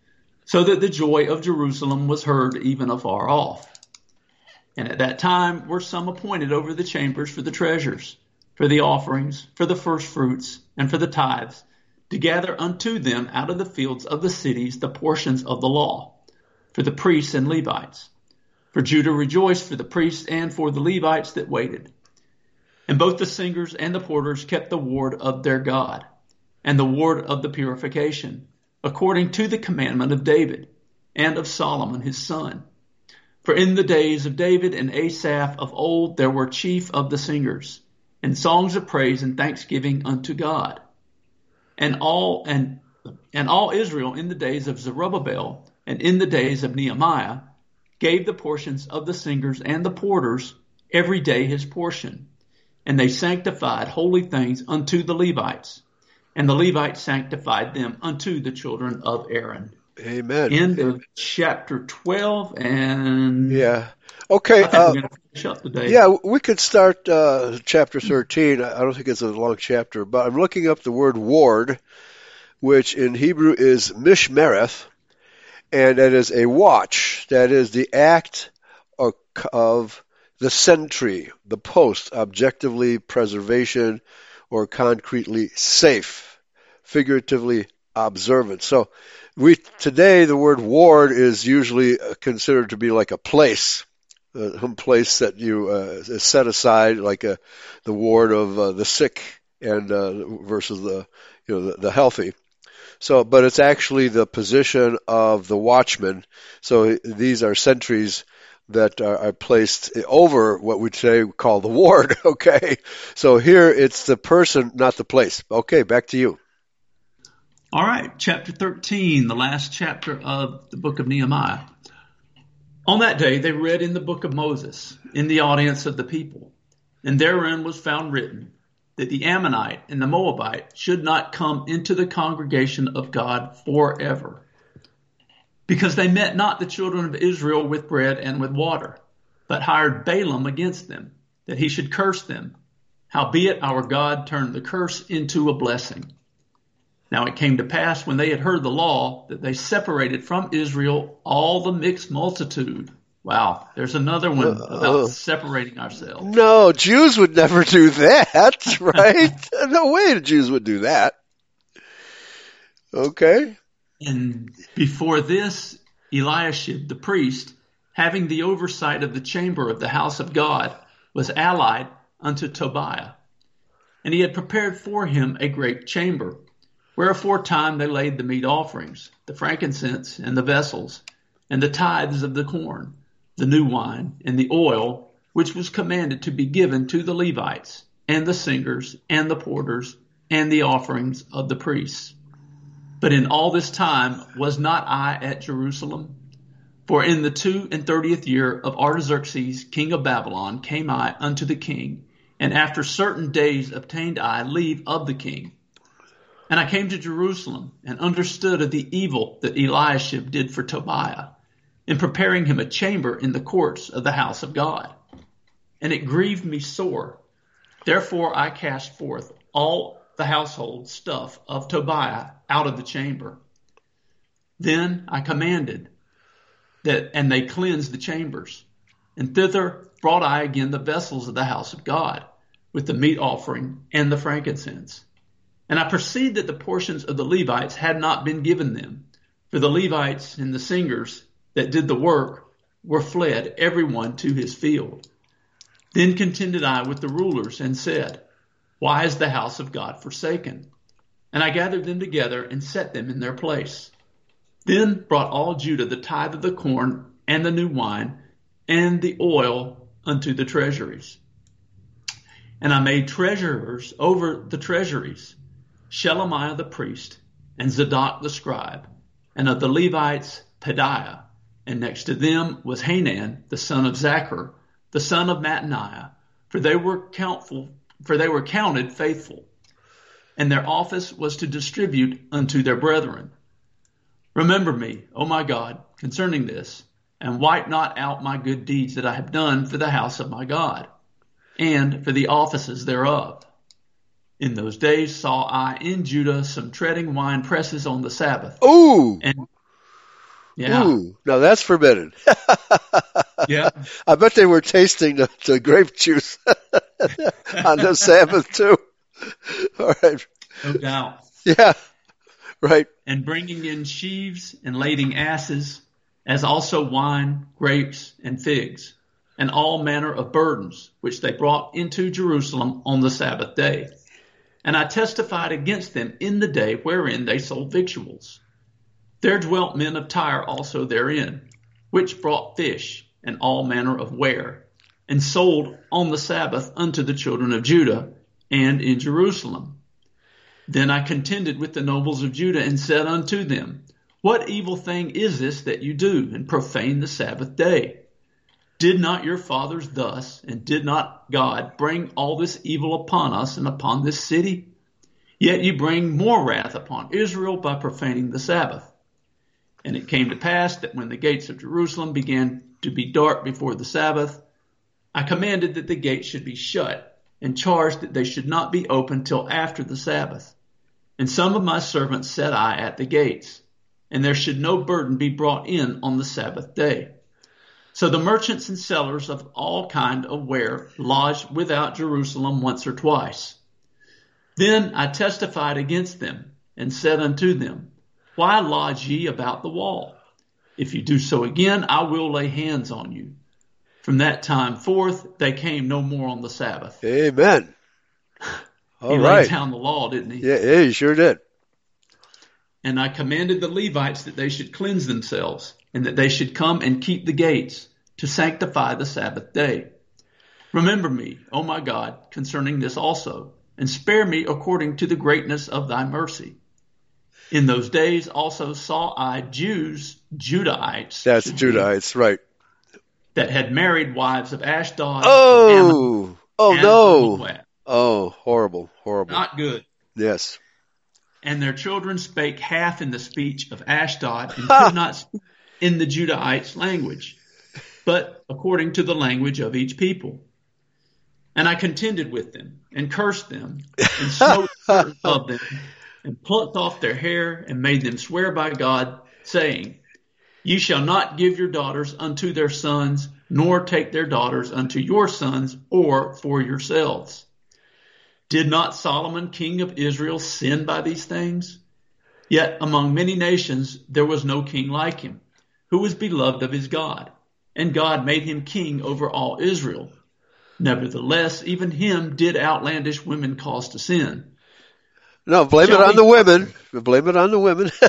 so that the joy of Jerusalem was heard even afar off. And at that time were some appointed over the chambers for the treasures, for the offerings, for the first fruits, and for the tithes, to gather unto them out of the fields of the cities the portions of the law, for the priests and Levites. For Judah rejoiced for the priests and for the Levites that waited. And both the singers and the porters kept the ward of their God, and the ward of the purification, according to the commandment of David, and of Solomon his son. For in the days of David and Asaph of old there were chief of the singers, and songs of praise and thanksgiving unto God and all and and all Israel in the days of Zerubbabel and in the days of Nehemiah gave the portions of the singers and the porters every day his portion, and they sanctified holy things unto the Levites, and the Levites sanctified them unto the children of Aaron. Amen. End of chapter twelve, and yeah, okay. Uh, yeah, we could start uh, chapter thirteen. I don't think it's a long chapter, but I'm looking up the word ward, which in Hebrew is mishmereth, and it is a watch. That is the act of, of the sentry, the post, objectively preservation or concretely safe, figuratively observant. So we today the word ward is usually considered to be like a place, uh, some place that you uh, set aside, like a, the ward of uh, the sick and uh, versus the you know the, the healthy. So, but it's actually the position of the watchman. So these are sentries that are, are placed over what we today call the ward. *laughs* Okay, so here it's the person, not the place. Okay, back to you. All right, chapter 13, the last chapter of the book of Nehemiah. On that day, they read in the book of Moses in the audience of the people, and therein was found written that the Ammonite and the Moabite should not come into the congregation of God forever, because they met not the children of Israel with bread and with water, but hired Balaam against them, that he should curse them. Howbeit our God turned the curse into a blessing. Now it came to pass when they had heard the law that they separated from Israel all the mixed multitude. Wow, there's another one uh, about uh, separating ourselves. No, Jews would never do that, *laughs* right? *laughs* no way the Jews would do that. Okay. And before this, Eliashib the priest, having the oversight of the chamber of the house of God, was allied unto Tobiah. And he had prepared for him a great chamber Wherefore time they laid the meat offerings, the frankincense, and the vessels, and the tithes of the corn, the new wine, and the oil, which was commanded to be given to the Levites, and the singers, and the porters, and the offerings of the priests. But in all this time was not I at Jerusalem? For in the two and thirtieth year of Artaxerxes, king of Babylon, came I unto the king, and after certain days obtained I leave of the king and I came to Jerusalem and understood of the evil that Eliashib did for Tobiah in preparing him a chamber in the courts of the house of God. And it grieved me sore. Therefore I cast forth all the household stuff of Tobiah out of the chamber. Then I commanded that, and they cleansed the chambers. And thither brought I again the vessels of the house of God with the meat offering and the frankincense. And I perceived that the portions of the Levites had not been given them, for the Levites and the singers that did the work were fled, every one to his field. Then contended I with the rulers and said, Why is the house of God forsaken? And I gathered them together and set them in their place. Then brought all Judah the tithe of the corn and the new wine and the oil unto the treasuries. And I made treasurers over the treasuries Shelemiah the priest, and Zadok the scribe, and of the Levites Pedaiah, and next to them was Hanan the son of Zaccur, the son of Mattaniah, for they were countful, for they were counted faithful, and their office was to distribute unto their brethren. Remember me, O my God, concerning this, and wipe not out my good deeds that I have done for the house of my God, and for the offices thereof in those days saw I in Judah some treading wine presses on the Sabbath. Ooh. And, yeah. Ooh. Now that's forbidden. *laughs* yeah. I bet they were tasting the, the grape juice *laughs* on the *laughs* Sabbath too. All right. No doubt. Yeah. Right. And bringing in sheaves and lading asses, as also wine, grapes, and figs, and all manner of burdens, which they brought into Jerusalem on the Sabbath day. And I testified against them in the day wherein they sold victuals. There dwelt men of Tyre also therein, which brought fish and all manner of ware, and sold on the Sabbath unto the children of Judah and in Jerusalem. Then I contended with the nobles of Judah and said unto them, What evil thing is this that you do, and profane the Sabbath day? Did not your fathers thus, and did not God bring all this evil upon us and upon this city? Yet you bring more wrath upon Israel by profaning the Sabbath. And it came to pass that when the gates of Jerusalem began to be dark before the Sabbath, I commanded that the gates should be shut, and charged that they should not be opened till after the Sabbath. And some of my servants set I at the gates, and there should no burden be brought in on the Sabbath day. So the merchants and sellers of all kind of ware lodged without Jerusalem once or twice. Then I testified against them and said unto them, Why lodge ye about the wall? If you do so again, I will lay hands on you. From that time forth, they came no more on the Sabbath. Amen. *laughs* All he right. laid down the law, didn't he? Yeah, yeah, he sure did. And I commanded the Levites that they should cleanse themselves and that they should come and keep the gates to sanctify the Sabbath day. Remember me, O my God, concerning this also, and spare me according to the greatness of thy mercy. In those days also saw I Jews, Judahites. That's Judahites, right. That had married wives of Ashdod. Oh, Ammon, oh no. Oh, horrible, horrible. Not good. Yes. And their children spake half in the speech of Ashdod and *laughs* could not speak in the Judahites' language, but according to the language of each people. And I contended with them, and cursed them, and smote *laughs* of them, and plucked off their hair, and made them swear by God, saying, Ye shall not give your daughters unto their sons, nor take their daughters unto your sons, or for yourselves. Did not Solomon, king of Israel, sin by these things? Yet among many nations there was no king like him who was beloved of his God, and God made him king over all Israel. Nevertheless, even him did outlandish women cause to sin. No, blame Shall it on we... the women. Blame it on the women. *laughs*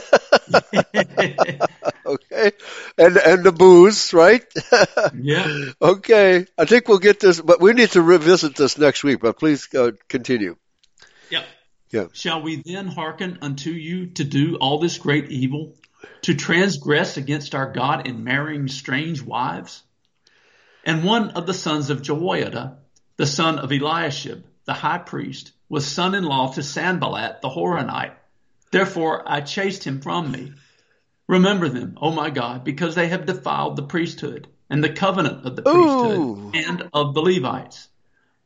okay, and and the booze, right? yeah. *laughs* Okay, I think we'll get this, but we need to revisit this next week. But please uh, continue. Yep. Yeah. Shall we then hearken unto you to do all this great evil to transgress against our God in marrying strange wives? And one of the sons of Jehoiada, the son of Eliashib, the high priest, was son-in-law to Sanballat the Horonite. Therefore I chased him from me. Remember them, O my God, because they have defiled the priesthood and the covenant of the priesthood Ooh. and of the Levites.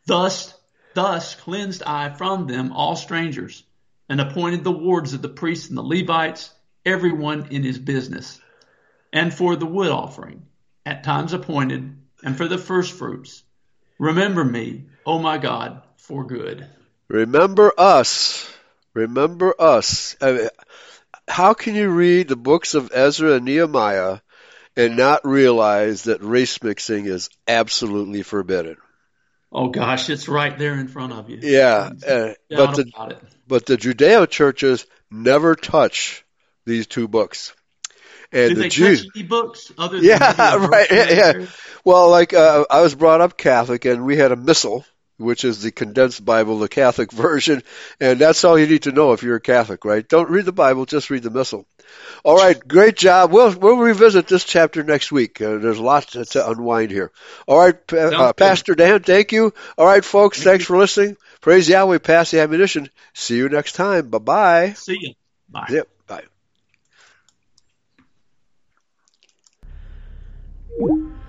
Thus, thus cleansed I from them all strangers and appointed the wards of the priests and the Levites everyone in his business, and for the wood offering, at times appointed, and for the first fruits. Remember me, O my God, for good. Remember us. Remember us. I mean, how can you read the books of Ezra and Nehemiah and not realize that race mixing is absolutely forbidden? Oh gosh, it's right there in front of you. Yeah, uh, but the but the Judeo churches never touch these two books. And Did the they Jews, books other than yeah, *laughs* right, yeah, yeah. Well, like uh, I was brought up Catholic, and we had a missal, which is the condensed Bible, the Catholic *laughs* version, and that's all you need to know if you're a Catholic, right? Don't read the Bible, just read the missal. All right, great job. We'll we'll revisit this chapter next week. Uh, there's lots to, to, unwind here. All right, uh, Pastor Dan, thank you. All right, folks, thank thanks you. for listening. Praise Yahweh, pass the ammunition. See you next time. Bye bye. See you. Bye. Yep. you